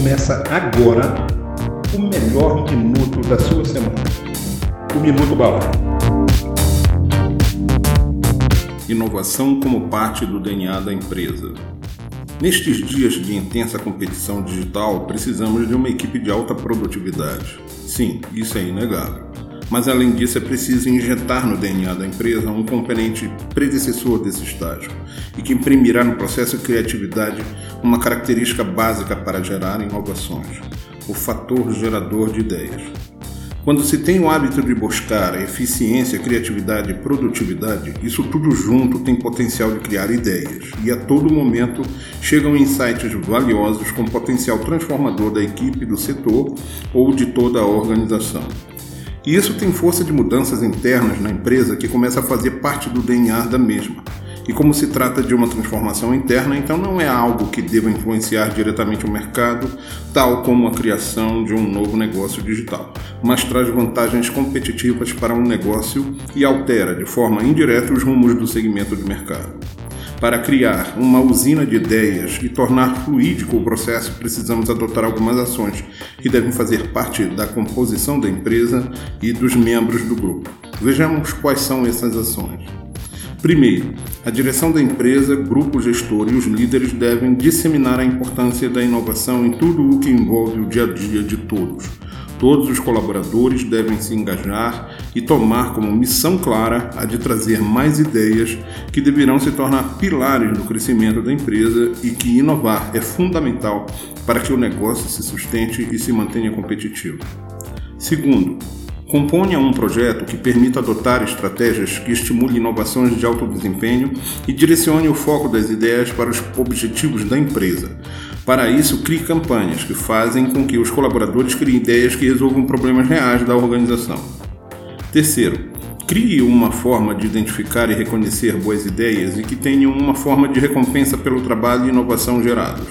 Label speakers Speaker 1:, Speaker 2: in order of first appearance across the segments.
Speaker 1: Começa agora o melhor minuto da sua semana. O Minuto Bala.
Speaker 2: Inovação como parte do DNA da empresa. Nestes dias de intensa competição digital, precisamos de uma equipe de alta produtividade. Sim, isso é inegável. Mas além disso, é preciso injetar no DNA da empresa um componente predecessor desse estágio e que imprimirá no processo de criatividade uma característica básica para gerar inovações: o fator gerador de ideias. Quando se tem o hábito de buscar eficiência, criatividade e produtividade, isso tudo junto tem potencial de criar ideias e a todo momento chegam insights valiosos com potencial transformador da equipe, do setor ou de toda a organização. E isso tem força de mudanças internas na empresa que começa a fazer parte do DNA da mesma. E como se trata de uma transformação interna, então não é algo que deva influenciar diretamente o mercado, tal como a criação de um novo negócio digital, mas traz vantagens competitivas para um negócio e altera de forma indireta os rumos do segmento de mercado. Para criar uma usina de ideias e tornar fluídico o processo, precisamos adotar algumas ações que devem fazer parte da composição da empresa e dos membros do grupo. Vejamos quais são essas ações. Primeiro, a direção da empresa, grupo gestor e os líderes devem disseminar a importância da inovação em tudo o que envolve o dia a dia de todos Todos os colaboradores devem se engajar e tomar como missão clara a de trazer mais ideias que deverão se tornar pilares do crescimento da empresa e que inovar é fundamental para que o negócio se sustente e se mantenha competitivo. Segundo, Componha um projeto que permita adotar estratégias que estimule inovações de alto desempenho e direcione o foco das ideias para os objetivos da empresa. Para isso, crie campanhas que fazem com que os colaboradores criem ideias que resolvam problemas reais da organização. Terceiro, crie uma forma de identificar e reconhecer boas ideias e que tenham uma forma de recompensa pelo trabalho e inovação gerados.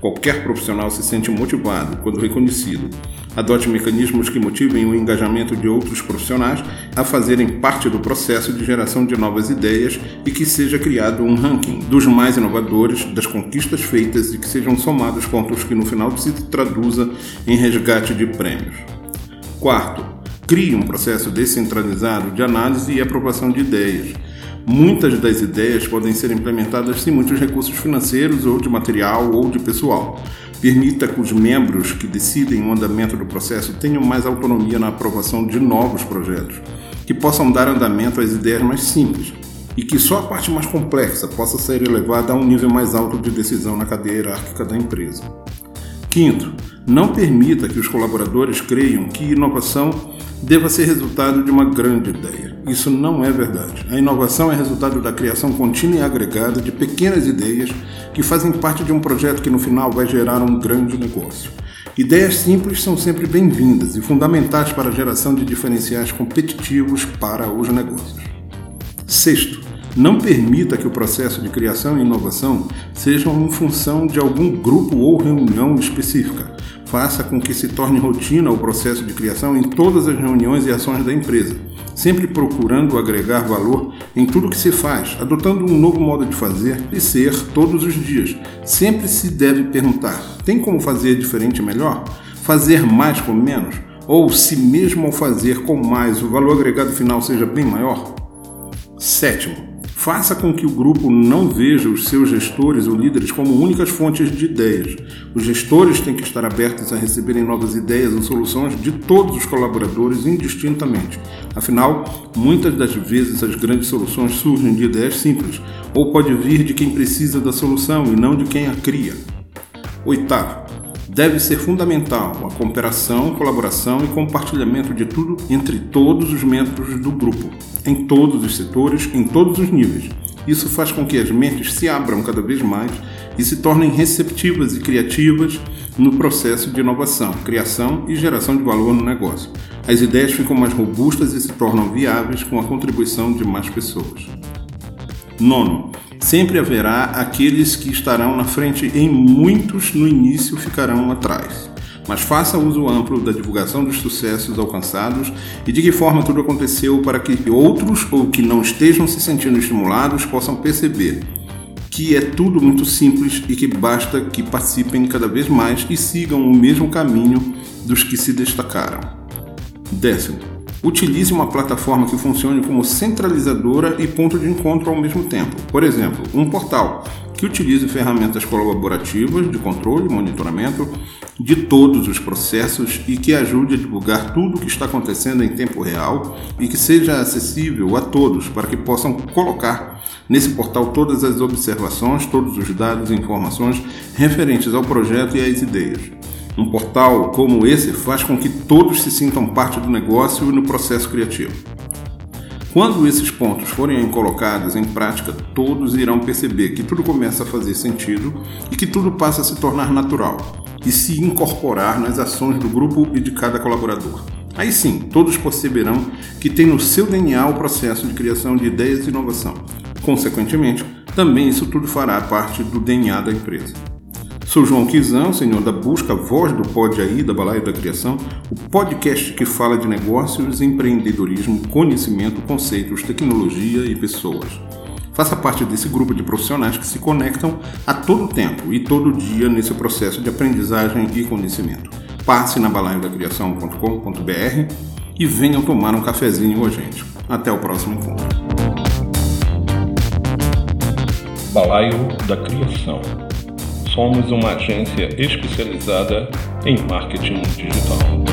Speaker 2: Qualquer profissional se sente motivado quando reconhecido. Adote mecanismos que motivem o engajamento de outros profissionais a fazerem parte do processo de geração de novas ideias e que seja criado um ranking dos mais inovadores, das conquistas feitas e que sejam somados pontos que no final se traduza em resgate de prêmios. Quarto, crie um processo descentralizado de análise e aprovação de ideias Muitas das ideias podem ser implementadas sem muitos recursos financeiros ou de material ou de pessoal. Permita que os membros que decidem o andamento do processo tenham mais autonomia na aprovação de novos projetos, que possam dar andamento às ideias mais simples e que só a parte mais complexa possa ser elevada a um nível mais alto de decisão na cadeia hierárquica da empresa. Quinto, não permita que os colaboradores creiam que inovação deva ser resultado de uma grande ideia. Isso não é verdade. A inovação é resultado da criação contínua e agregada de pequenas ideias que fazem parte de um projeto que no final vai gerar um grande negócio. Ideias simples são sempre bem-vindas e fundamentais para a geração de diferenciais competitivos para os negócios. Sexto, não permita que o processo de criação e inovação sejam em função de algum grupo ou reunião específica faça com que se torne rotina o processo de criação em todas as reuniões e ações da empresa, sempre procurando agregar valor em tudo que se faz, adotando um novo modo de fazer e ser todos os dias. Sempre se deve perguntar: tem como fazer diferente melhor? Fazer mais com menos? Ou se mesmo ao fazer com mais o valor agregado final seja bem maior? Sétimo, Faça com que o grupo não veja os seus gestores ou líderes como únicas fontes de ideias. Os gestores têm que estar abertos a receberem novas ideias ou soluções de todos os colaboradores indistintamente. Afinal, muitas das vezes as grandes soluções surgem de ideias simples, ou pode vir de quem precisa da solução e não de quem a cria. Oitavo, deve ser fundamental a cooperação, colaboração e compartilhamento de tudo entre todos os membros do grupo, em todos os setores, em todos os níveis. Isso faz com que as mentes se abram cada vez mais e se tornem receptivas e criativas no processo de inovação, criação e geração de valor no negócio. As ideias ficam mais robustas e se tornam viáveis com a contribuição de mais pessoas. Nono, Sempre haverá aqueles que estarão na frente em muitos no início ficarão atrás. Mas faça uso amplo da divulgação dos sucessos alcançados e de que forma tudo aconteceu para que outros ou que não estejam se sentindo estimulados possam perceber que é tudo muito simples e que basta que participem cada vez mais e sigam o mesmo caminho dos que se destacaram. Décimo, utilize uma plataforma que funcione como centralizadora e ponto de encontro ao mesmo tempo. Por exemplo, um portal que utilize ferramentas colaborativas de controle e monitoramento de todos os processos e que ajude a divulgar tudo o que está acontecendo em tempo real e que seja acessível a todos para que possam colocar nesse portal todas as observações, todos os dados e informações referentes ao projeto e às ideias. Um portal como esse faz com que todos se sintam parte do negócio e no processo criativo. Quando esses pontos forem colocados em prática, todos irão perceber que tudo começa a fazer sentido e que tudo passa a se tornar natural e se incorporar nas ações do grupo e de cada colaborador. Aí sim, todos perceberão que tem no seu DNA o processo de criação de ideias e inovação. Consequentemente, também isso tudo fará parte do DNA da empresa. Sou João Quizão, senhor da busca, voz do Pod Aí, da Balaio da Criação, o podcast que fala de negócios, empreendedorismo, conhecimento, conceitos, tecnologia e pessoas. Faça parte desse grupo de profissionais que se conectam a todo tempo e todo dia nesse processo de aprendizagem e conhecimento. Passe na balaiodacriação.com.br e venham tomar um cafezinho com a gente. Até o próximo encontro.
Speaker 3: Balaio da Criação somos uma agência especializada em marketing digital.